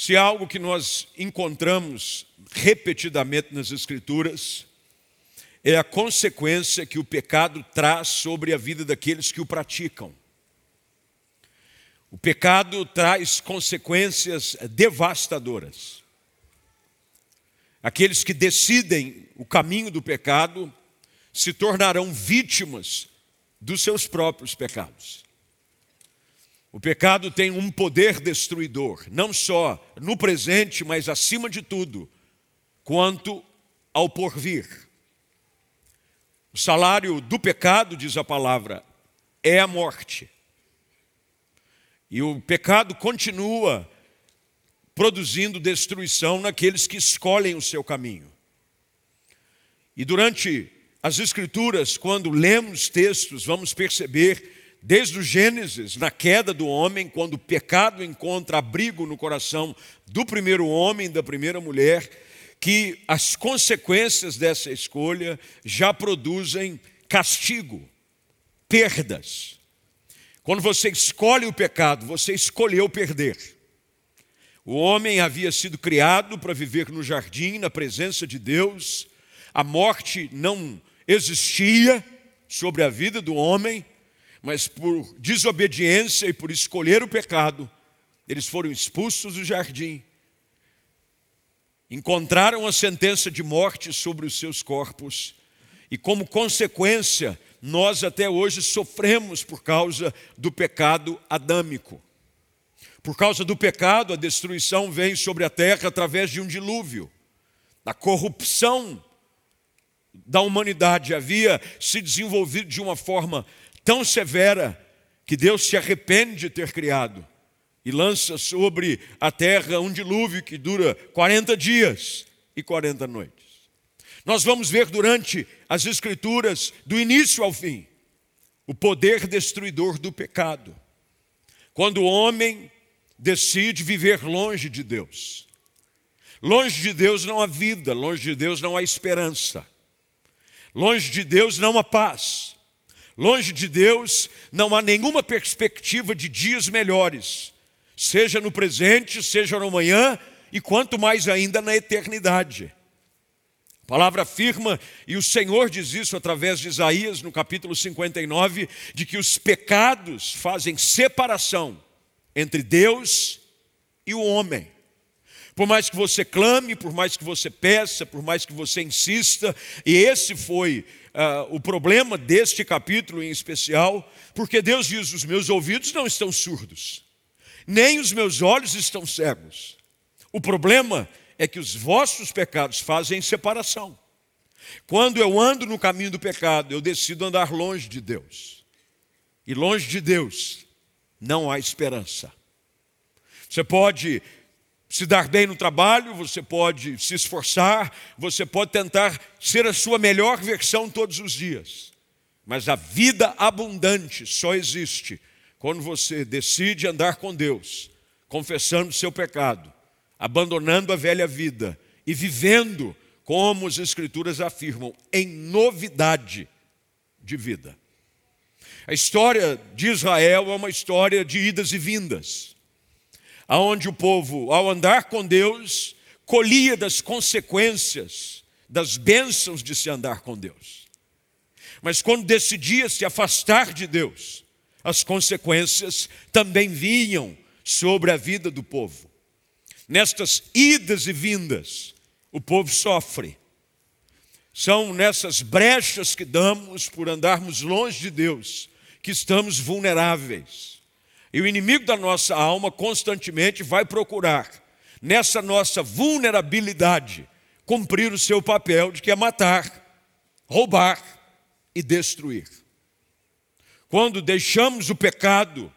Se algo que nós encontramos repetidamente nas Escrituras, é a consequência que o pecado traz sobre a vida daqueles que o praticam. O pecado traz consequências devastadoras. Aqueles que decidem o caminho do pecado se tornarão vítimas dos seus próprios pecados. O pecado tem um poder destruidor, não só no presente, mas acima de tudo, quanto ao porvir. O salário do pecado, diz a palavra, é a morte. E o pecado continua produzindo destruição naqueles que escolhem o seu caminho. E durante as Escrituras, quando lemos textos, vamos perceber desde o Gênesis, na queda do homem, quando o pecado encontra abrigo no coração do primeiro homem, da primeira mulher, que as consequências dessa escolha já produzem castigo, perdas. Quando você escolhe o pecado, você escolheu perder. O homem havia sido criado para viver no jardim, na presença de Deus, a morte não existia sobre a vida do homem, mas por desobediência e por escolher o pecado, eles foram expulsos do jardim, encontraram a sentença de morte sobre os seus corpos, e como consequência, nós até hoje sofremos por causa do pecado adâmico. Por causa do pecado, a destruição vem sobre a terra através de um dilúvio. A corrupção da humanidade havia se desenvolvido de uma forma tão severa que Deus se arrepende de ter criado e lança sobre a terra um dilúvio que dura 40 dias e 40 noites. Nós vamos ver durante as Escrituras, do início ao fim, o poder destruidor do pecado. Quando o homem decide viver longe de Deus. Longe de Deus não há vida, longe de Deus não há esperança. Longe de Deus não há paz. Longe de Deus não há nenhuma perspectiva de dias melhores, seja no presente, seja no amanhã e quanto mais ainda na eternidade. A palavra afirma, e o Senhor diz isso através de Isaías, no capítulo 59, de que os pecados fazem separação entre Deus e o homem. Por mais que você clame, por mais que você peça, por mais que você insista, e esse foi uh, o problema deste capítulo em especial, porque Deus diz: os meus ouvidos não estão surdos, nem os meus olhos estão cegos. O problema é que os vossos pecados fazem separação. Quando eu ando no caminho do pecado, eu decido andar longe de Deus. E longe de Deus não há esperança. Você pode se dar bem no trabalho, você pode se esforçar, você pode tentar ser a sua melhor versão todos os dias. Mas a vida abundante só existe quando você decide andar com Deus, confessando o seu pecado, abandonando a velha vida e vivendo, como as Escrituras afirmam, em novidade de vida. A história de Israel é uma história de idas e vindas aonde o povo, ao andar com Deus, colhia das consequências, das bênçãos de se andar com Deus. Mas quando decidia se afastar de Deus, as consequências também vinham sobre a vida do povo. Nestas idas e vindas, o povo sofre. São nessas brechas que damos por andarmos longe de Deus que estamos vulneráveis. E o inimigo da nossa alma constantemente vai procurar, nessa nossa vulnerabilidade, cumprir o seu papel de que é matar, roubar e destruir. Quando deixamos o pecado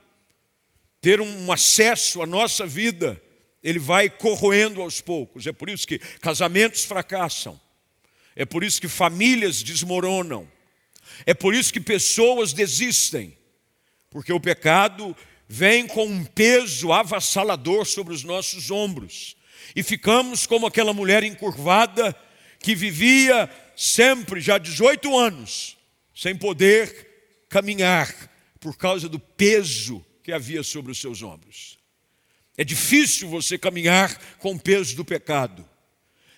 ter um acesso à nossa vida, ele vai corroendo aos poucos. É por isso que casamentos fracassam. É por isso que famílias desmoronam. É por isso que pessoas desistem. Porque o pecado vem com um peso avassalador sobre os nossos ombros. E ficamos como aquela mulher encurvada que vivia sempre, já 18 anos, sem poder caminhar por causa do peso que havia sobre os seus ombros. É difícil você caminhar com o peso do pecado.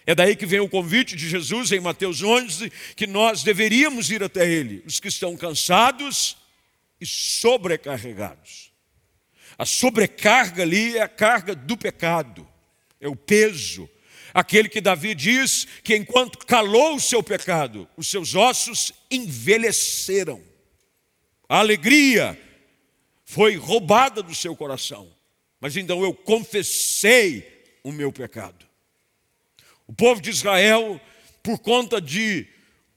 É daí que vem o convite de Jesus em Mateus 11, que nós deveríamos ir até Ele, os que estão cansados e sobrecarregados. A sobrecarga ali é a carga do pecado, é o peso. Aquele que Davi diz que enquanto calou o seu pecado, os seus ossos envelheceram. A alegria foi roubada do seu coração. Mas então eu confessei o meu pecado. O povo de Israel, por conta de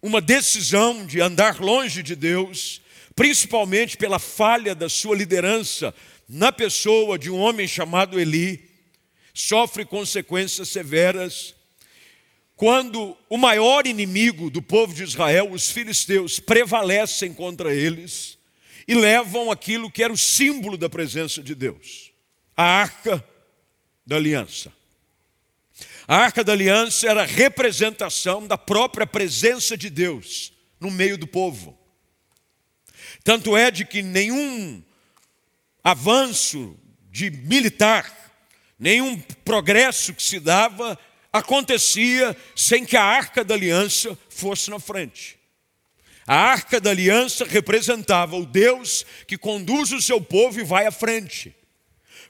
uma decisão de andar longe de Deus, principalmente pela falha da sua liderança na pessoa de um homem chamado Eli, sofre consequências severas. Quando o maior inimigo do povo de Israel, os filisteus, prevalecem contra eles e levam aquilo que era o símbolo da presença de Deus, a arca da aliança. A arca da aliança era a representação da própria presença de Deus no meio do povo. Tanto é de que nenhum avanço de militar, nenhum progresso que se dava acontecia sem que a arca da aliança fosse na frente. A arca da aliança representava o Deus que conduz o seu povo e vai à frente.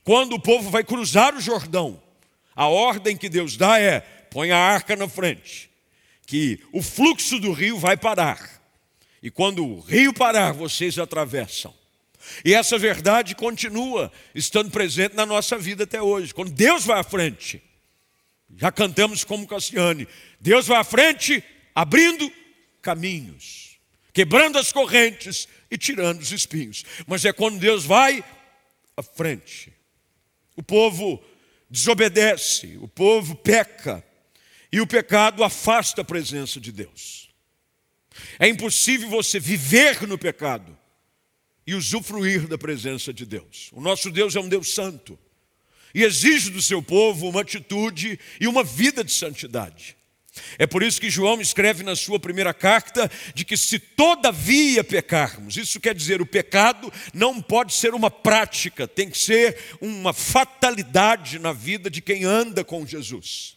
Quando o povo vai cruzar o Jordão, a ordem que Deus dá é: põe a arca na frente, que o fluxo do rio vai parar. E quando o rio parar, vocês atravessam. E essa verdade continua estando presente na nossa vida até hoje. Quando Deus vai à frente, já cantamos como Cassiane, Deus vai à frente, abrindo caminhos, quebrando as correntes e tirando os espinhos. Mas é quando Deus vai à frente. O povo desobedece, o povo peca, e o pecado afasta a presença de Deus. É impossível você viver no pecado e usufruir da presença de Deus. O nosso Deus é um Deus santo e exige do seu povo uma atitude e uma vida de santidade. É por isso que João escreve na sua primeira carta de que se todavia pecarmos, isso quer dizer, o pecado não pode ser uma prática, tem que ser uma fatalidade na vida de quem anda com Jesus.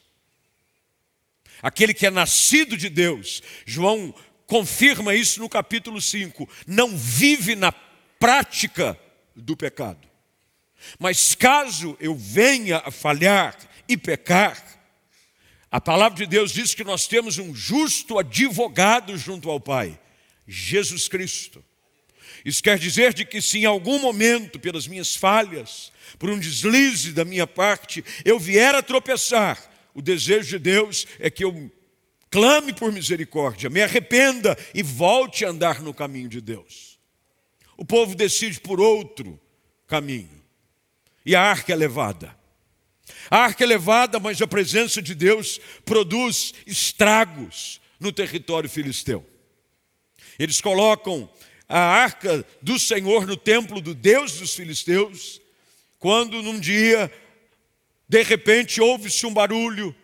Aquele que é nascido de Deus, João confirma isso no capítulo 5, não vive na prática do pecado. Mas caso eu venha a falhar e pecar, a palavra de Deus diz que nós temos um justo advogado junto ao Pai, Jesus Cristo. Isso quer dizer de que se em algum momento, pelas minhas falhas, por um deslize da minha parte, eu vier a tropeçar, o desejo de Deus é que eu clame por misericórdia, me arrependa e volte a andar no caminho de Deus. O povo decide por outro caminho. E a arca é levada. A arca é levada, mas a presença de Deus produz estragos no território filisteu. Eles colocam a arca do Senhor no templo do Deus dos filisteus, quando num dia, de repente, ouve-se um barulho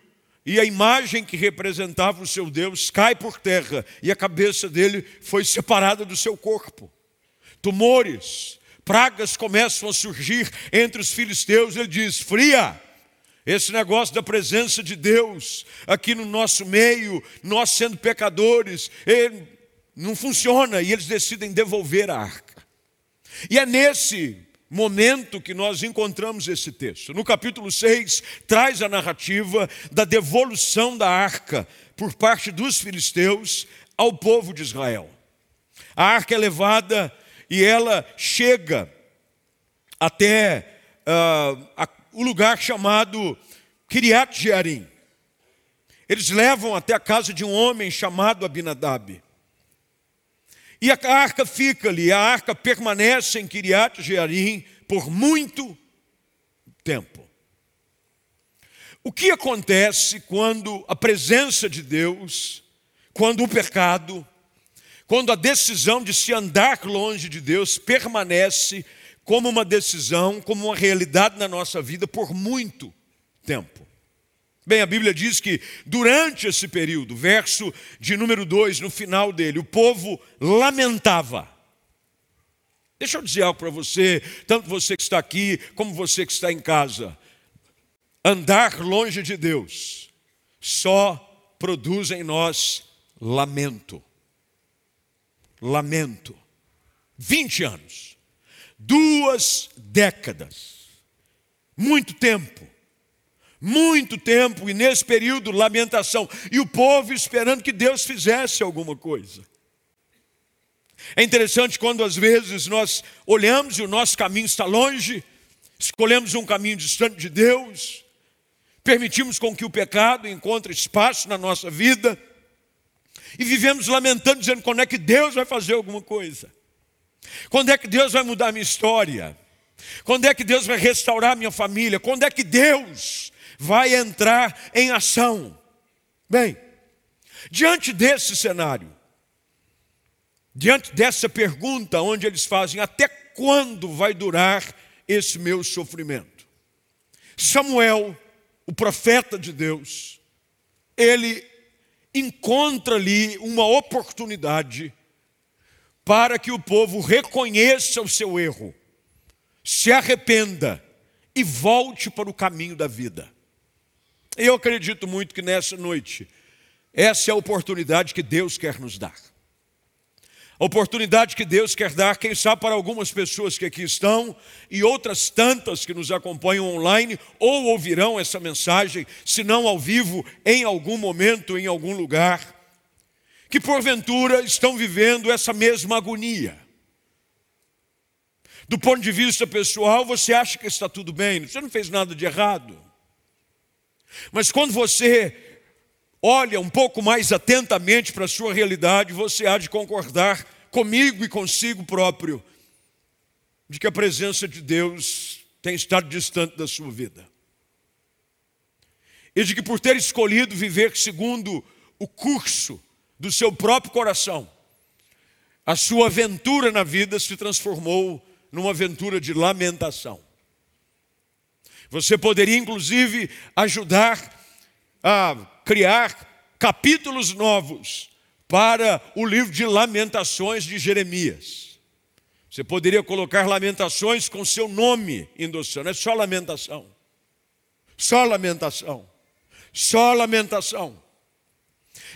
e a imagem que representava o seu Deus cai por terra e a cabeça dele foi separada do seu corpo. Tumores, pragas começam a surgir entre os filisteus. Ele diz: Fria, esse negócio da presença de Deus aqui no nosso meio, nós sendo pecadores, não funciona e eles decidem devolver a arca. E é nesse momento que nós encontramos esse texto. No capítulo 6, traz a narrativa da devolução da arca por parte dos filisteus ao povo de Israel. A arca é levada e ela chega até uh, a o lugar chamado Kiriat Jearim. Eles levam até a casa de um homem chamado Abinadab. E a arca fica ali, a arca permanece em Kiriat Jearim por muito tempo. O que acontece quando a presença de Deus, quando o pecado, quando a decisão de se andar longe de Deus permanece como uma decisão, como uma realidade na nossa vida por muito tempo. Bem, a Bíblia diz que durante esse período, verso de número 2, no final dele, o povo lamentava. Deixa eu dizer algo para você, tanto você que está aqui, como você que está em casa. andar longe de Deus só produz em nós lamento. Lamento. 20 anos, duas décadas, muito tempo, muito tempo, e nesse período, lamentação, e o povo esperando que Deus fizesse alguma coisa. É interessante quando às vezes nós olhamos e o nosso caminho está longe, escolhemos um caminho distante de Deus, permitimos com que o pecado encontre espaço na nossa vida e vivemos lamentando, dizendo quando é que Deus vai fazer alguma coisa, quando é que Deus vai mudar minha história, quando é que Deus vai restaurar minha família, quando é que Deus vai entrar em ação. Bem, diante desse cenário, diante dessa pergunta, onde eles fazem: até quando vai durar esse meu sofrimento? Samuel, o profeta de Deus, ele encontra ali uma oportunidade para que o povo reconheça o seu erro, se arrependa e volte para o caminho da vida. Eu acredito muito que nessa noite, essa é a oportunidade que Deus quer nos dar. A oportunidade que Deus quer dar, quem sabe para algumas pessoas que aqui estão e outras tantas que nos acompanham online ou ouvirão essa mensagem, se não ao vivo, em algum momento, em algum lugar, que porventura estão vivendo essa mesma agonia. Do ponto de vista pessoal, você acha que está tudo bem, você não fez nada de errado. Mas quando você olha um pouco mais atentamente para a sua realidade, você há de concordar comigo e consigo próprio de que a presença de Deus tem estado distante da sua vida. E de que por ter escolhido viver segundo o curso do seu próprio coração, a sua aventura na vida se transformou numa aventura de lamentação. Você poderia, inclusive, ajudar a criar capítulos novos para o livro de Lamentações de Jeremias. Você poderia colocar Lamentações com seu nome endossando, é só lamentação. Só lamentação. Só lamentação.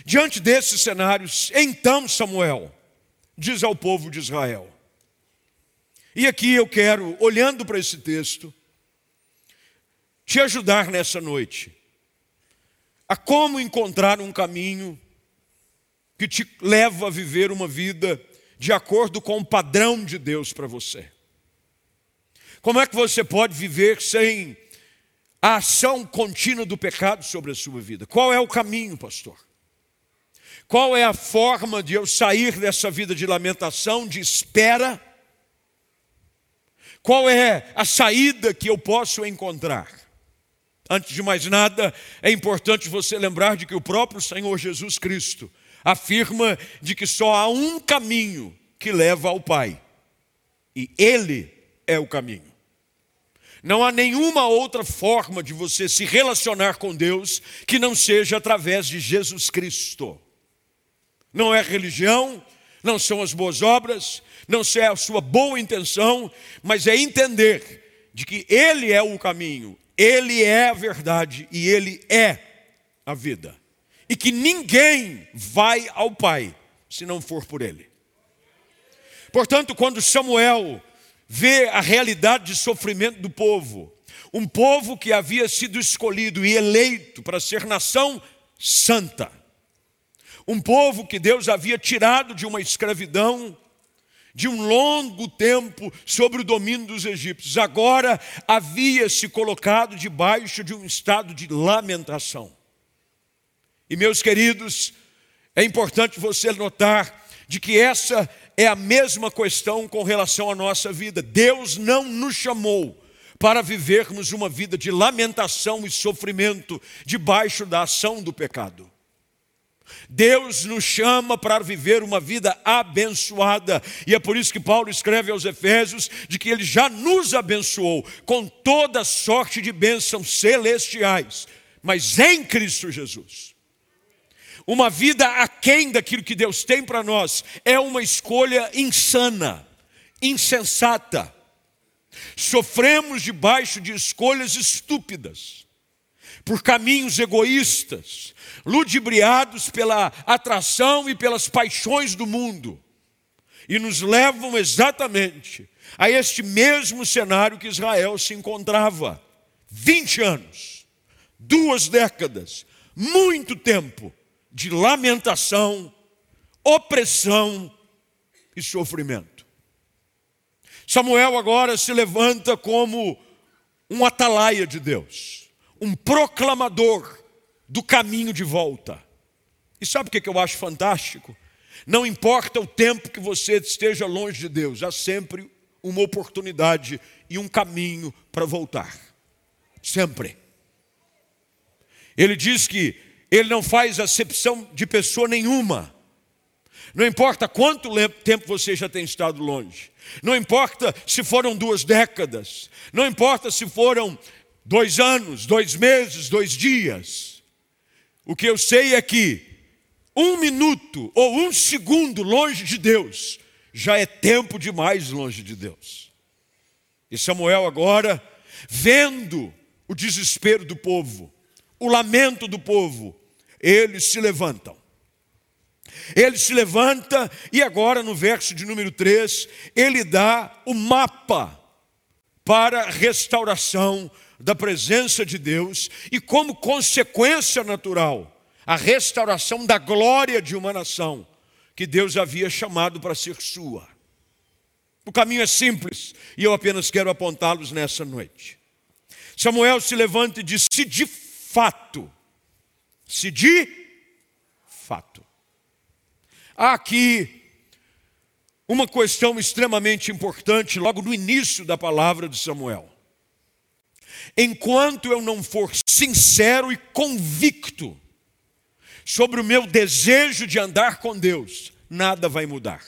Diante desses cenários, então Samuel diz ao povo de Israel. E aqui eu quero, olhando para esse texto, te ajudar nessa noite a como encontrar um caminho que te leva a viver uma vida de acordo com o padrão de Deus para você. Como é que você pode viver sem a ação contínua do pecado sobre a sua vida? Qual é o caminho, pastor? Qual é a forma de eu sair dessa vida de lamentação, de espera? Qual é a saída que eu posso encontrar? Antes de mais nada, é importante você lembrar de que o próprio Senhor Jesus Cristo afirma de que só há um caminho que leva ao Pai. E ele é o caminho. Não há nenhuma outra forma de você se relacionar com Deus que não seja através de Jesus Cristo. Não é religião, não são as boas obras, não é a sua boa intenção, mas é entender de que Ele é o caminho, ele é a verdade e Ele é a vida. E que ninguém vai ao Pai se não for por Ele. Portanto, quando Samuel vê a realidade de sofrimento do povo, um povo que havia sido escolhido e eleito para ser nação santa, um povo que Deus havia tirado de uma escravidão de um longo tempo sobre o domínio dos egípcios, agora havia se colocado debaixo de um estado de lamentação. E meus queridos, é importante você notar de que essa é a mesma questão com relação à nossa vida. Deus não nos chamou para vivermos uma vida de lamentação e sofrimento debaixo da ação do pecado. Deus nos chama para viver uma vida abençoada, e é por isso que Paulo escreve aos Efésios de que ele já nos abençoou com toda sorte de bênçãos celestiais, mas em Cristo Jesus. Uma vida aquém daquilo que Deus tem para nós é uma escolha insana, insensata. Sofremos debaixo de escolhas estúpidas. Por caminhos egoístas, ludibriados pela atração e pelas paixões do mundo, e nos levam exatamente a este mesmo cenário que Israel se encontrava. 20 anos, duas décadas, muito tempo de lamentação, opressão e sofrimento. Samuel agora se levanta como um atalaia de Deus, um proclamador do caminho de volta. E sabe o que eu acho fantástico? Não importa o tempo que você esteja longe de Deus, há sempre uma oportunidade e um caminho para voltar. Sempre. Ele diz que ele não faz acepção de pessoa nenhuma. Não importa quanto tempo você já tem estado longe. Não importa se foram duas décadas. Não importa se foram dois anos, dois meses, dois dias. O que eu sei é que um minuto ou um segundo longe de Deus já é tempo demais longe de Deus. E Samuel agora, vendo o desespero do povo, o lamento do povo, eles se levantam. Ele se levanta e agora no verso de número 3, ele dá o mapa para restauração da presença de Deus e como consequência natural, a restauração da glória de uma nação que Deus havia chamado para ser sua. O caminho é simples e eu apenas quero apontá-los nessa noite. Samuel se levanta e diz: se de fato, se de fato. Há aqui uma questão extremamente importante logo no início da palavra de Samuel. Enquanto eu não for sincero e convicto sobre o meu desejo de andar com Deus, nada vai mudar.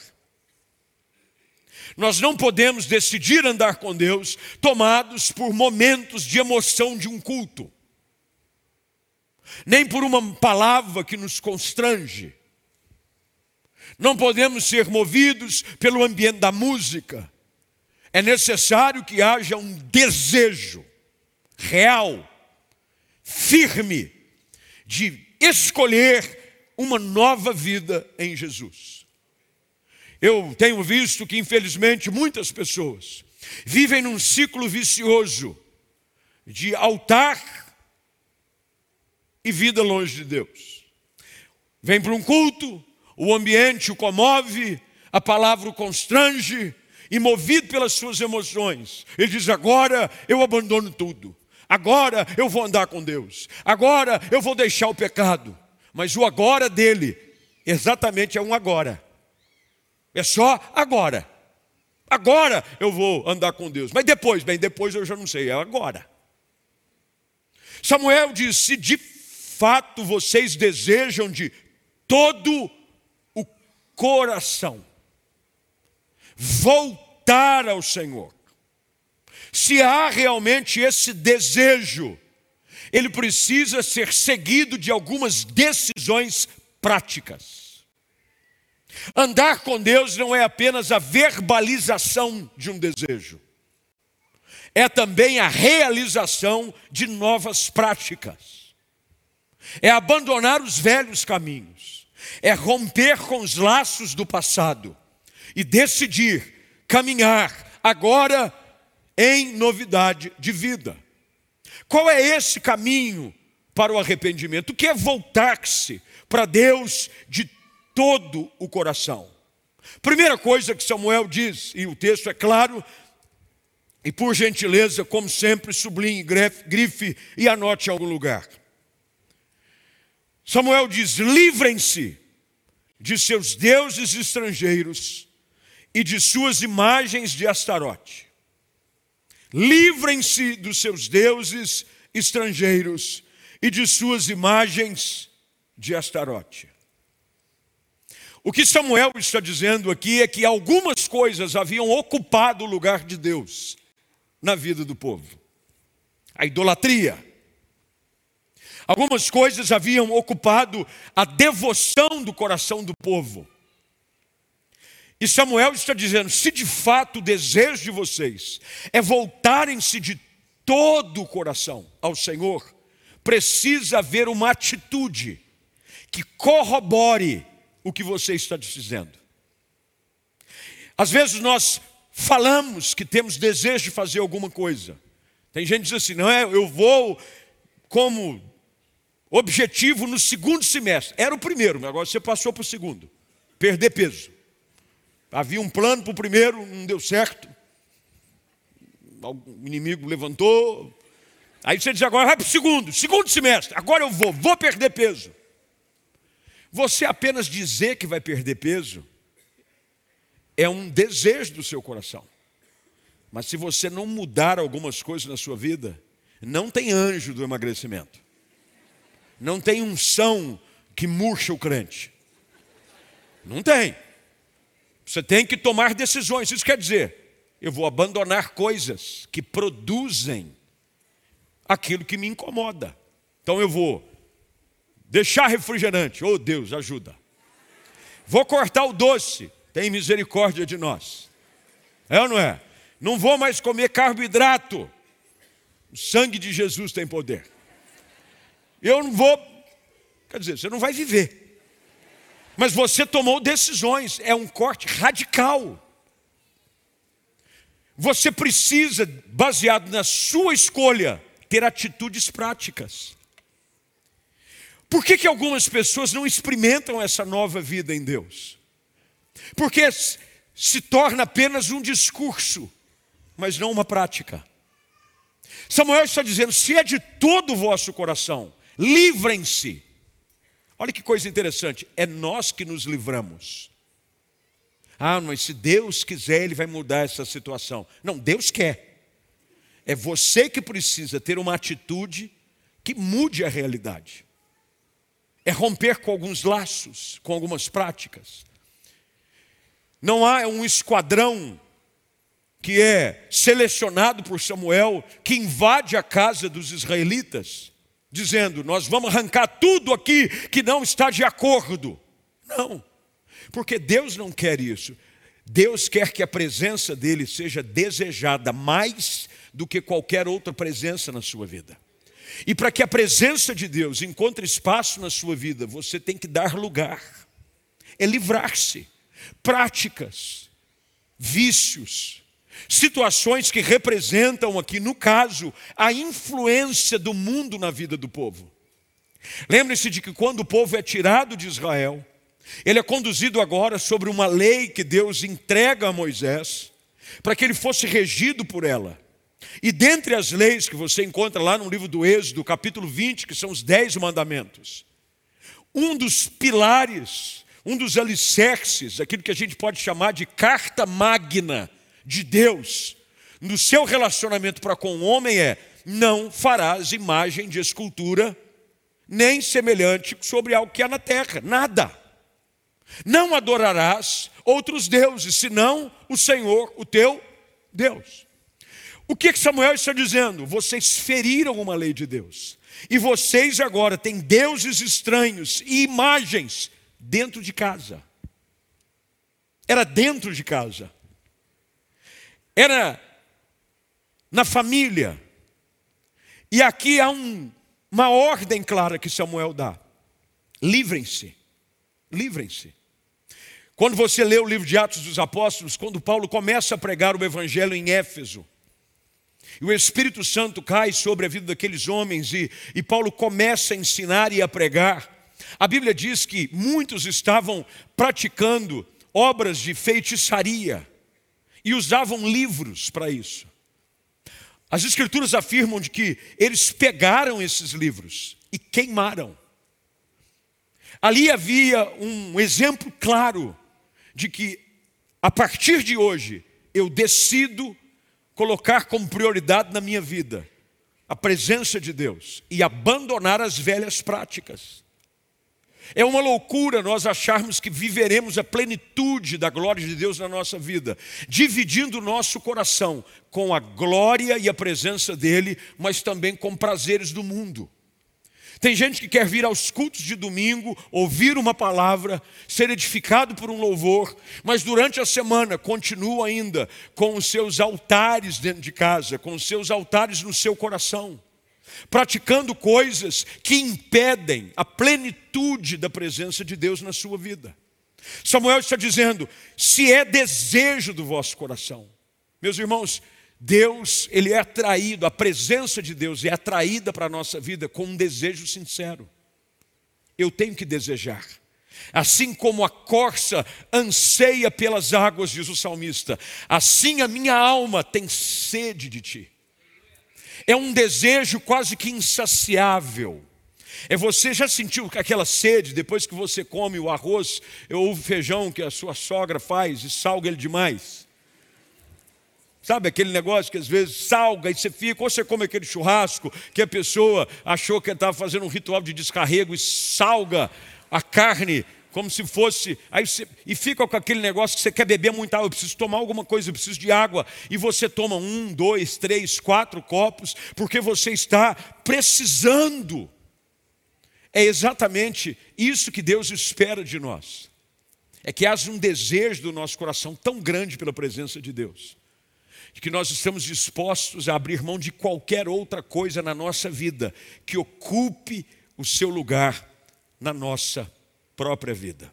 Nós não podemos decidir andar com Deus tomados por momentos de emoção de um culto, nem por uma palavra que nos constrange. Não podemos ser movidos pelo ambiente da música. É necessário que haja um desejo real, firme, de escolher uma nova vida em Jesus. Eu tenho visto que, infelizmente, muitas pessoas vivem num ciclo vicioso de altar e vida longe de Deus. Vem para um culto, o ambiente o comove, a palavra o constrange, e movido pelas suas emoções, ele diz: Agora eu abandono tudo. Agora eu vou andar com Deus. Agora eu vou deixar o pecado. Mas o agora dele, exatamente é um agora. É só agora. Agora eu vou andar com Deus. Mas depois, bem, depois eu já não sei, é agora. Samuel diz: se de fato vocês desejam de todo o coração voltar ao Senhor, se há realmente esse desejo, ele precisa ser seguido de algumas decisões práticas. Andar com Deus não é apenas a verbalização de um desejo, é também a realização de novas práticas, é abandonar os velhos caminhos, é romper com os laços do passado e decidir caminhar agora em novidade de vida. Qual é esse caminho para o arrependimento? O que é voltar-se para Deus de todo o coração? Primeira coisa que Samuel diz, e o texto é claro, e por gentileza, como sempre, sublinhe, grife e anote em algum lugar. Samuel diz: livrem-se de seus deuses estrangeiros e de suas imagens de Astarote. Livrem-se dos seus deuses estrangeiros e de suas imagens de Astarote. O que Samuel está dizendo aqui é que algumas coisas haviam ocupado o lugar de Deus na vida do povo. A idolatria. Algumas coisas haviam ocupado a devoção do coração do povo. E Samuel está dizendo: se de fato o desejo de vocês é voltarem-se de todo o coração ao Senhor, precisa haver uma atitude que corrobore o que você está dizendo. Às vezes nós falamos que temos desejo de fazer alguma coisa. Tem gente que diz assim: não é, eu vou como objetivo no segundo semestre. Era o primeiro, agora você passou para o segundo. Perder peso. Havia um plano para o primeiro, não deu certo. O inimigo levantou. Aí você diz agora, vai para o segundo, segundo semestre. Agora eu vou, vou perder peso. Você apenas dizer que vai perder peso é um desejo do seu coração. Mas se você não mudar algumas coisas na sua vida, não tem anjo do emagrecimento. Não tem unção que murcha o crente. Não tem. Você tem que tomar decisões. Isso quer dizer, eu vou abandonar coisas que produzem aquilo que me incomoda. Então eu vou Deixar refrigerante, oh Deus, ajuda. Vou cortar o doce, tem misericórdia de nós. É ou não é? Não vou mais comer carboidrato. O sangue de Jesus tem poder. Eu não vou, quer dizer, você não vai viver. Mas você tomou decisões, é um corte radical. Você precisa, baseado na sua escolha, ter atitudes práticas. Por que, que algumas pessoas não experimentam essa nova vida em Deus? Porque se torna apenas um discurso, mas não uma prática. Samuel está dizendo: se é de todo o vosso coração, livrem-se. Olha que coisa interessante, é nós que nos livramos. Ah, mas se Deus quiser, Ele vai mudar essa situação. Não, Deus quer. É você que precisa ter uma atitude que mude a realidade é romper com alguns laços, com algumas práticas. Não há um esquadrão que é selecionado por Samuel, que invade a casa dos israelitas, dizendo: Nós vamos arrancar tudo aqui que não está de acordo. Não, porque Deus não quer isso. Deus quer que a presença dele seja desejada mais do que qualquer outra presença na sua vida. E para que a presença de Deus encontre espaço na sua vida, você tem que dar lugar. É livrar-se. Práticas, vícios, situações que representam aqui, no caso, a influência do mundo na vida do povo. Lembre-se de que quando o povo é tirado de Israel, ele é conduzido agora sobre uma lei que Deus entrega a Moisés, para que ele fosse regido por ela. E dentre as leis que você encontra lá no livro do Êxodo, capítulo 20, que são os dez mandamentos, um dos pilares, um dos alicerces, aquilo que a gente pode chamar de carta magna de Deus, no seu relacionamento para com o homem é: não farás imagem de escultura, nem semelhante sobre algo que há na terra, nada. Não adorarás outros deuses, senão o Senhor, o teu Deus. O que Samuel está dizendo? Vocês feriram uma lei de Deus. E vocês agora têm deuses estranhos e imagens dentro de casa. Era dentro de casa. Era na família. E aqui há um, uma ordem clara que Samuel dá: livrem-se, livrem-se. Quando você lê o livro de Atos dos Apóstolos, quando Paulo começa a pregar o evangelho em Éfeso, e o Espírito Santo cai sobre a vida daqueles homens e, e Paulo começa a ensinar e a pregar. A Bíblia diz que muitos estavam praticando obras de feitiçaria e usavam livros para isso. As Escrituras afirmam de que eles pegaram esses livros e queimaram. Ali havia um exemplo claro de que, a partir de hoje, eu decido colocar como prioridade na minha vida a presença de Deus e abandonar as velhas práticas. É uma loucura nós acharmos que viveremos a plenitude da glória de Deus na nossa vida, dividindo o nosso coração com a glória e a presença dEle, mas também com prazeres do mundo. Tem gente que quer vir aos cultos de domingo, ouvir uma palavra, ser edificado por um louvor, mas durante a semana continua ainda com os seus altares dentro de casa, com os seus altares no seu coração. Praticando coisas que impedem a plenitude da presença de Deus na sua vida. Samuel está dizendo: se é desejo do vosso coração, meus irmãos, Deus, ele é atraído, a presença de Deus é atraída para a nossa vida com um desejo sincero. Eu tenho que desejar. Assim como a corça anseia pelas águas, diz o salmista, assim a minha alma tem sede de ti. É um desejo quase que insaciável. É você já sentiu aquela sede depois que você come o arroz ou o feijão que a sua sogra faz e salga ele demais? Sabe aquele negócio que às vezes salga e você fica, ou você come aquele churrasco que a pessoa achou que estava fazendo um ritual de descarrego e salga a carne como se fosse, aí você, e fica com aquele negócio que você quer beber muita água, eu preciso tomar alguma coisa, eu preciso de água, e você toma um, dois, três, quatro copos, porque você está precisando. É exatamente isso que Deus espera de nós. É que haja um desejo do nosso coração tão grande pela presença de Deus que nós estamos dispostos a abrir mão de qualquer outra coisa na nossa vida que ocupe o seu lugar na nossa própria vida.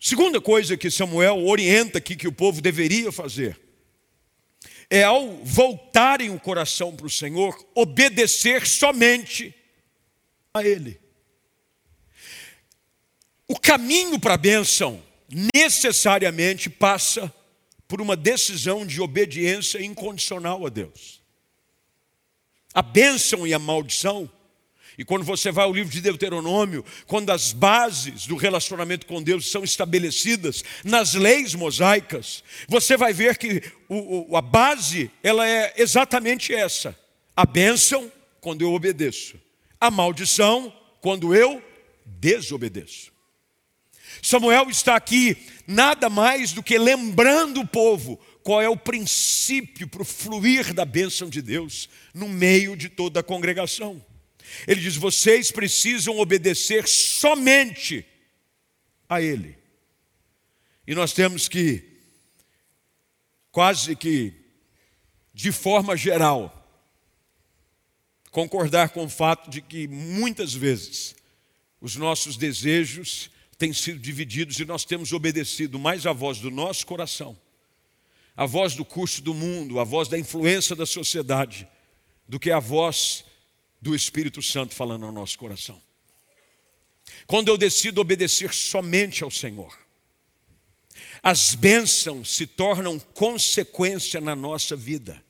Segunda coisa que Samuel orienta aqui que o povo deveria fazer é ao voltarem o coração para o Senhor, obedecer somente a Ele. O caminho para a bênção necessariamente passa por uma decisão de obediência incondicional a Deus. A bênção e a maldição, e quando você vai ao livro de Deuteronômio, quando as bases do relacionamento com Deus são estabelecidas nas leis mosaicas, você vai ver que o, o, a base ela é exatamente essa: a bênção quando eu obedeço, a maldição quando eu desobedeço. Samuel está aqui nada mais do que lembrando o povo qual é o princípio para o fluir da bênção de Deus no meio de toda a congregação. Ele diz: vocês precisam obedecer somente a Ele. E nós temos que, quase que, de forma geral, concordar com o fato de que muitas vezes os nossos desejos têm sido divididos e nós temos obedecido mais à voz do nosso coração, a voz do curso do mundo, a voz da influência da sociedade, do que a voz do Espírito Santo falando ao nosso coração. Quando eu decido obedecer somente ao Senhor, as bênçãos se tornam consequência na nossa vida.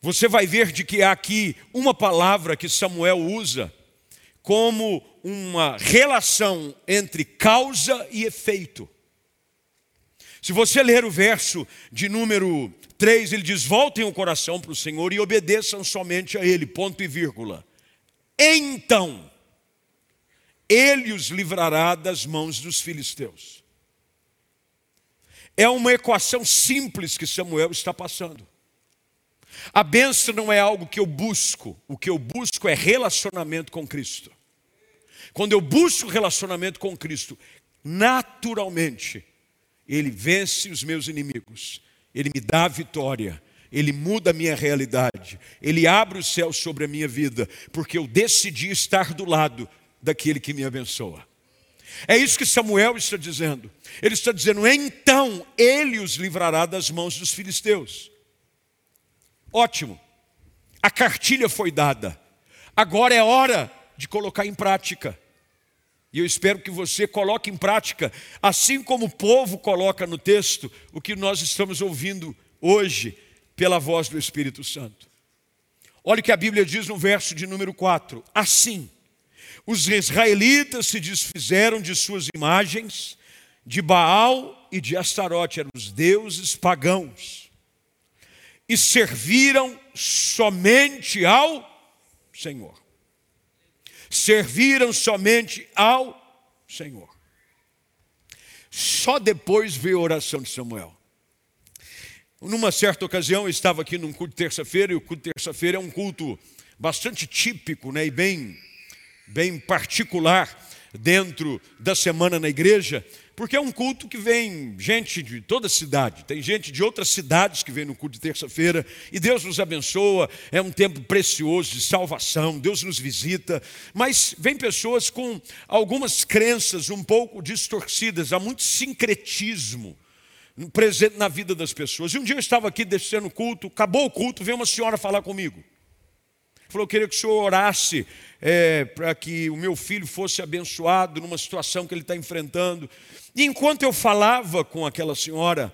Você vai ver de que há aqui uma palavra que Samuel usa como uma relação entre causa e efeito. Se você ler o verso de número 3, ele diz: Voltem o coração para o Senhor e obedeçam somente a Ele, ponto e vírgula. Então, Ele os livrará das mãos dos filisteus. É uma equação simples que Samuel está passando. A benção não é algo que eu busco, o que eu busco é relacionamento com Cristo. Quando eu busco relacionamento com Cristo, naturalmente, Ele vence os meus inimigos, Ele me dá a vitória, Ele muda a minha realidade, Ele abre o céu sobre a minha vida, porque eu decidi estar do lado daquele que me abençoa. É isso que Samuel está dizendo. Ele está dizendo: então ele os livrará das mãos dos filisteus. Ótimo, a cartilha foi dada, agora é hora de colocar em prática. E eu espero que você coloque em prática, assim como o povo coloca no texto, o que nós estamos ouvindo hoje pela voz do Espírito Santo. Olha o que a Bíblia diz no verso de número 4: Assim, os israelitas se desfizeram de suas imagens, de Baal e de Astarote, eram os deuses pagãos, e serviram somente ao Senhor serviram somente ao Senhor. Só depois veio a oração de Samuel. Numa certa ocasião, eu estava aqui num culto de terça-feira, e o culto de terça-feira é um culto bastante típico né, e bem, bem particular dentro da semana na igreja, porque é um culto que vem gente de toda a cidade, tem gente de outras cidades que vem no culto de terça-feira, e Deus nos abençoa, é um tempo precioso de salvação, Deus nos visita, mas vem pessoas com algumas crenças um pouco distorcidas, há muito sincretismo presente na vida das pessoas. E um dia eu estava aqui descendo o culto, acabou o culto, veio uma senhora falar comigo. Falou, eu queria que o senhor orasse é, para que o meu filho fosse abençoado numa situação que ele está enfrentando. E enquanto eu falava com aquela senhora,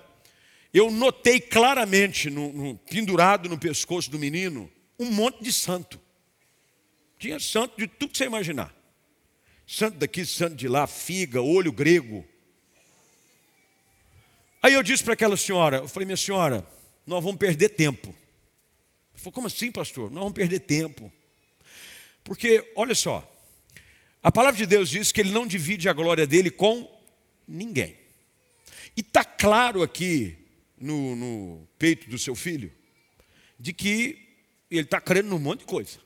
eu notei claramente, no, no, pendurado no pescoço do menino, um monte de santo. Tinha santo de tudo que você imaginar. Santo daqui, santo de lá, figa, olho grego. Aí eu disse para aquela senhora, eu falei, minha senhora, nós vamos perder tempo. Falou, como assim, pastor? Nós vamos perder tempo. Porque, olha só, a palavra de Deus diz que ele não divide a glória dele com ninguém. E está claro aqui no, no, peito do seu filho, de que ele está crendo num monte de coisa.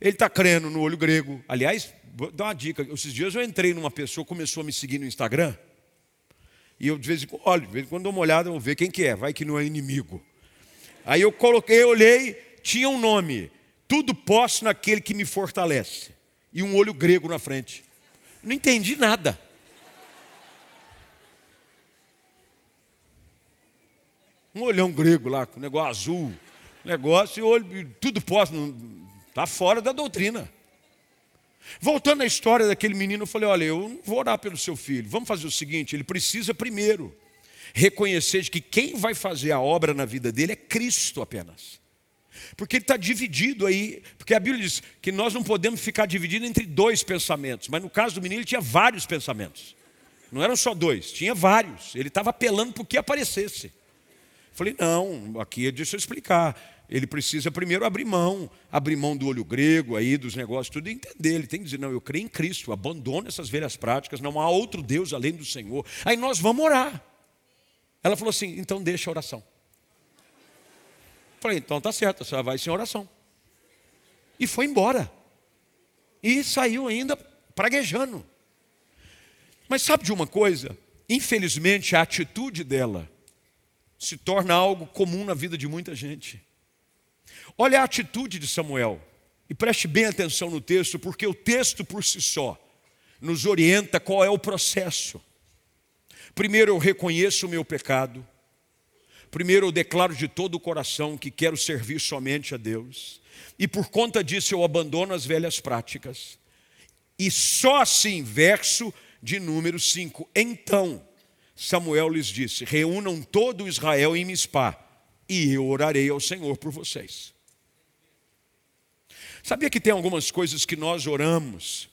Ele está crendo no olho grego. Aliás, vou dar uma dica. Esses dias eu entrei numa pessoa, começou a me seguir no Instagram. E eu de vez em quando, olha, de vez em quando dou uma olhada, vou ver quem que é, vai que não é inimigo. Aí eu coloquei, olhei, tinha um nome. Tudo posso naquele que me fortalece. E um olho grego na frente. Não entendi nada. Um olhão grego lá, com negócio azul, negócio, e olho, tudo posso, está fora da doutrina. Voltando à história daquele menino, eu falei: olha, eu não vou orar pelo seu filho. Vamos fazer o seguinte: ele precisa primeiro reconhecer que quem vai fazer a obra na vida dele é Cristo apenas. Porque ele está dividido aí, porque a Bíblia diz que nós não podemos ficar divididos entre dois pensamentos, mas no caso do menino ele tinha vários pensamentos. Não eram só dois, tinha vários. Ele estava apelando para o que aparecesse. Falei, não, aqui deixa eu explicar ele precisa primeiro abrir mão, abrir mão do olho grego aí, dos negócios, tudo, e entender. Ele tem que dizer, não, eu creio em Cristo, abandono essas velhas práticas, não há outro Deus além do Senhor. Aí nós vamos orar. Ela falou assim, então deixa a oração. Falei, então tá certo, a senhora vai sem oração. E foi embora. E saiu ainda praguejando. Mas sabe de uma coisa? Infelizmente, a atitude dela se torna algo comum na vida de muita gente. Olha a atitude de Samuel. E preste bem atenção no texto, porque o texto por si só nos orienta qual é o processo. Primeiro eu reconheço o meu pecado. Primeiro eu declaro de todo o coração que quero servir somente a Deus. E por conta disso eu abandono as velhas práticas. E só assim, verso de número 5. Então Samuel lhes disse: Reúnam todo Israel em Mispá, e eu orarei ao Senhor por vocês. Sabia que tem algumas coisas que nós oramos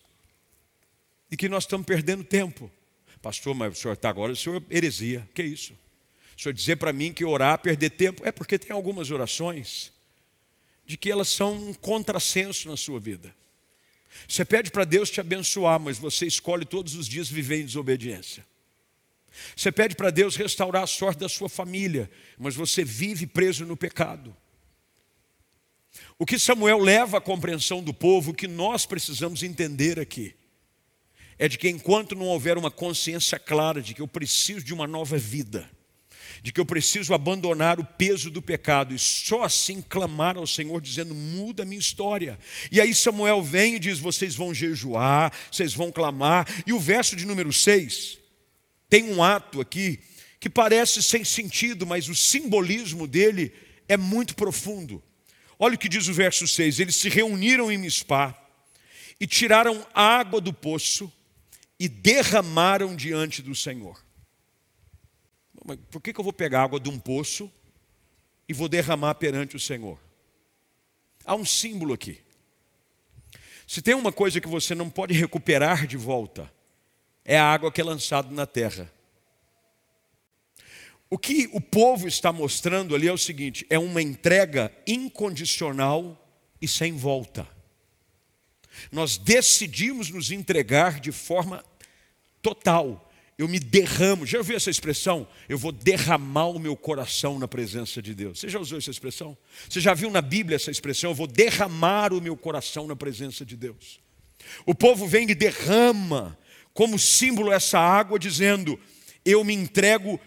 e que nós estamos perdendo tempo. Pastor, mas o senhor está agora, o senhor é heresia. Que isso? O senhor dizer para mim que orar, perder tempo, é porque tem algumas orações de que elas são um contrassenso na sua vida. Você pede para Deus te abençoar, mas você escolhe todos os dias viver em desobediência. Você pede para Deus restaurar a sorte da sua família, mas você vive preso no pecado. O que Samuel leva à compreensão do povo, o que nós precisamos entender aqui, é de que enquanto não houver uma consciência clara de que eu preciso de uma nova vida, de que eu preciso abandonar o peso do pecado e só assim clamar ao Senhor dizendo: muda a minha história. E aí Samuel vem e diz: vocês vão jejuar, vocês vão clamar. E o verso de número 6 tem um ato aqui que parece sem sentido, mas o simbolismo dele é muito profundo. Olha o que diz o verso 6: Eles se reuniram em Mispá e tiraram água do poço e derramaram diante do Senhor. Por que eu vou pegar água de um poço e vou derramar perante o Senhor? Há um símbolo aqui. Se tem uma coisa que você não pode recuperar de volta, é a água que é lançada na terra. O que o povo está mostrando ali é o seguinte: é uma entrega incondicional e sem volta. Nós decidimos nos entregar de forma total. Eu me derramo. Já ouviu essa expressão? Eu vou derramar o meu coração na presença de Deus. Você já usou essa expressão? Você já viu na Bíblia essa expressão? Eu vou derramar o meu coração na presença de Deus. O povo vem e derrama como símbolo essa água, dizendo: Eu me entrego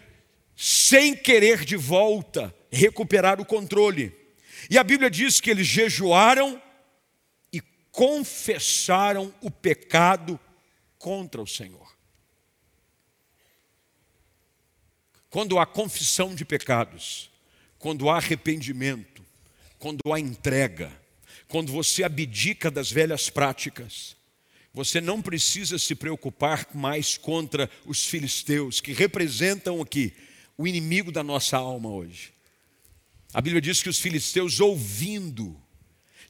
sem querer de volta recuperar o controle. E a Bíblia diz que eles jejuaram confessaram o pecado contra o Senhor. Quando há confissão de pecados, quando há arrependimento, quando há entrega, quando você abdica das velhas práticas, você não precisa se preocupar mais contra os filisteus, que representam aqui o inimigo da nossa alma hoje. A Bíblia diz que os filisteus, ouvindo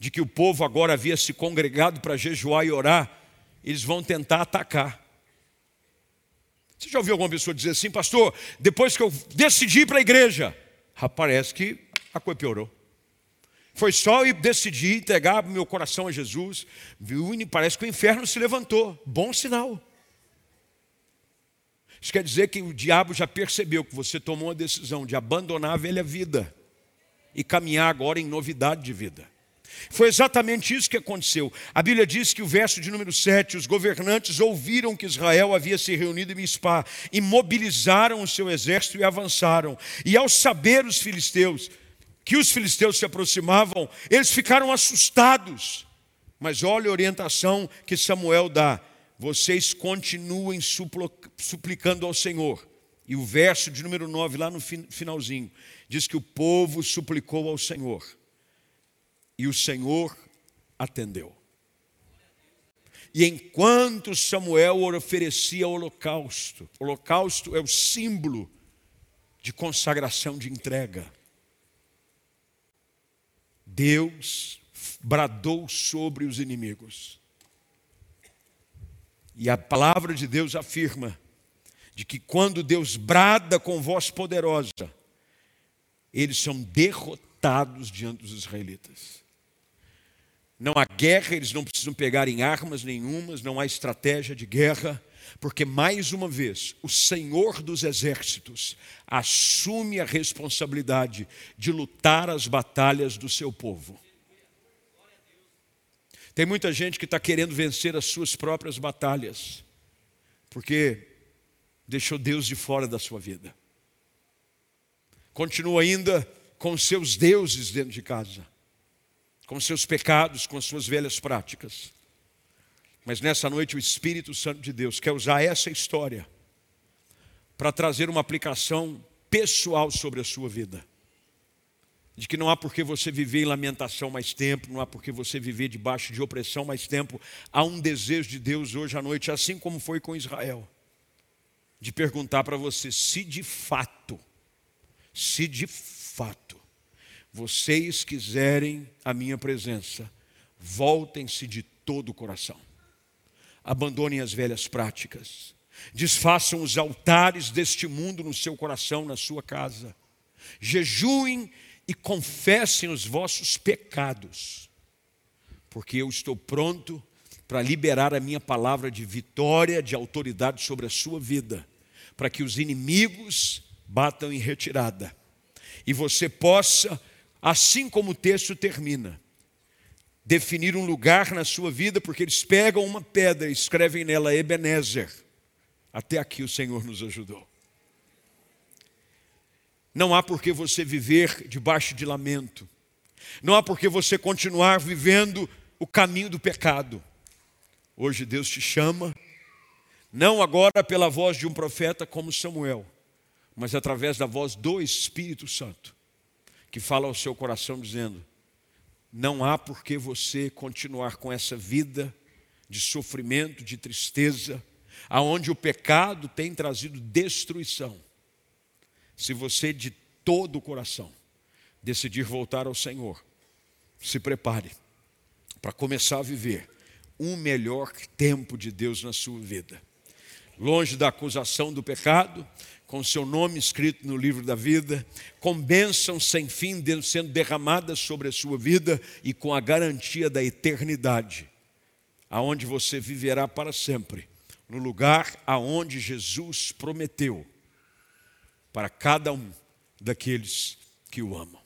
de que o povo agora havia se congregado para jejuar e orar, eles vão tentar atacar. Você já ouviu alguma pessoa dizer assim, pastor, depois que eu decidi ir para a igreja, parece que a coisa piorou. Foi só eu decidir entregar meu coração a Jesus, viu? E parece que o inferno se levantou. Bom sinal. Isso quer dizer que o diabo já percebeu que você tomou a decisão de abandonar a velha vida e caminhar agora em novidade de vida. Foi exatamente isso que aconteceu. A Bíblia diz que o verso de número 7, os governantes ouviram que Israel havia se reunido em Mispá e mobilizaram o seu exército e avançaram. E ao saber os filisteus que os filisteus se aproximavam, eles ficaram assustados. Mas olha a orientação que Samuel dá: vocês continuem suplicando ao Senhor. E o verso de número 9, lá no finalzinho, diz que o povo suplicou ao Senhor. E o Senhor atendeu. E enquanto Samuel oferecia holocausto, holocausto é o símbolo de consagração de entrega. Deus bradou sobre os inimigos. E a palavra de Deus afirma de que quando Deus brada com voz poderosa, eles são derrotados diante dos israelitas. Não há guerra, eles não precisam pegar em armas nenhumas, não há estratégia de guerra, porque mais uma vez o Senhor dos exércitos assume a responsabilidade de lutar as batalhas do seu povo. Tem muita gente que está querendo vencer as suas próprias batalhas, porque deixou Deus de fora da sua vida. Continua ainda com seus deuses dentro de casa, com seus pecados, com as suas velhas práticas. Mas nessa noite o Espírito Santo de Deus quer usar essa história para trazer uma aplicação pessoal sobre a sua vida. De que não há por que você viver em lamentação mais tempo, não há por que você viver debaixo de opressão mais tempo. Há um desejo de Deus hoje à noite, assim como foi com Israel, de perguntar para você se de fato, se de fato vocês quiserem a minha presença, voltem-se de todo o coração. Abandonem as velhas práticas, desfaçam os altares deste mundo no seu coração, na sua casa, jejuem e confessem os vossos pecados, porque eu estou pronto para liberar a minha palavra de vitória, de autoridade sobre a sua vida, para que os inimigos batam em retirada. E você possa, assim como o texto termina, definir um lugar na sua vida, porque eles pegam uma pedra e escrevem nela Ebenezer. Até aqui o Senhor nos ajudou. Não há por que você viver debaixo de lamento. Não há por que você continuar vivendo o caminho do pecado. Hoje Deus te chama, não agora pela voz de um profeta como Samuel, mas através da voz do Espírito Santo, que fala ao seu coração dizendo: não há por que você continuar com essa vida de sofrimento, de tristeza, aonde o pecado tem trazido destruição. Se você de todo o coração decidir voltar ao Senhor, se prepare para começar a viver um melhor tempo de Deus na sua vida. Longe da acusação do pecado, com seu nome escrito no livro da vida, com bênçãos sem fim sendo derramadas sobre a sua vida e com a garantia da eternidade, aonde você viverá para sempre, no lugar aonde Jesus prometeu para cada um daqueles que o amam.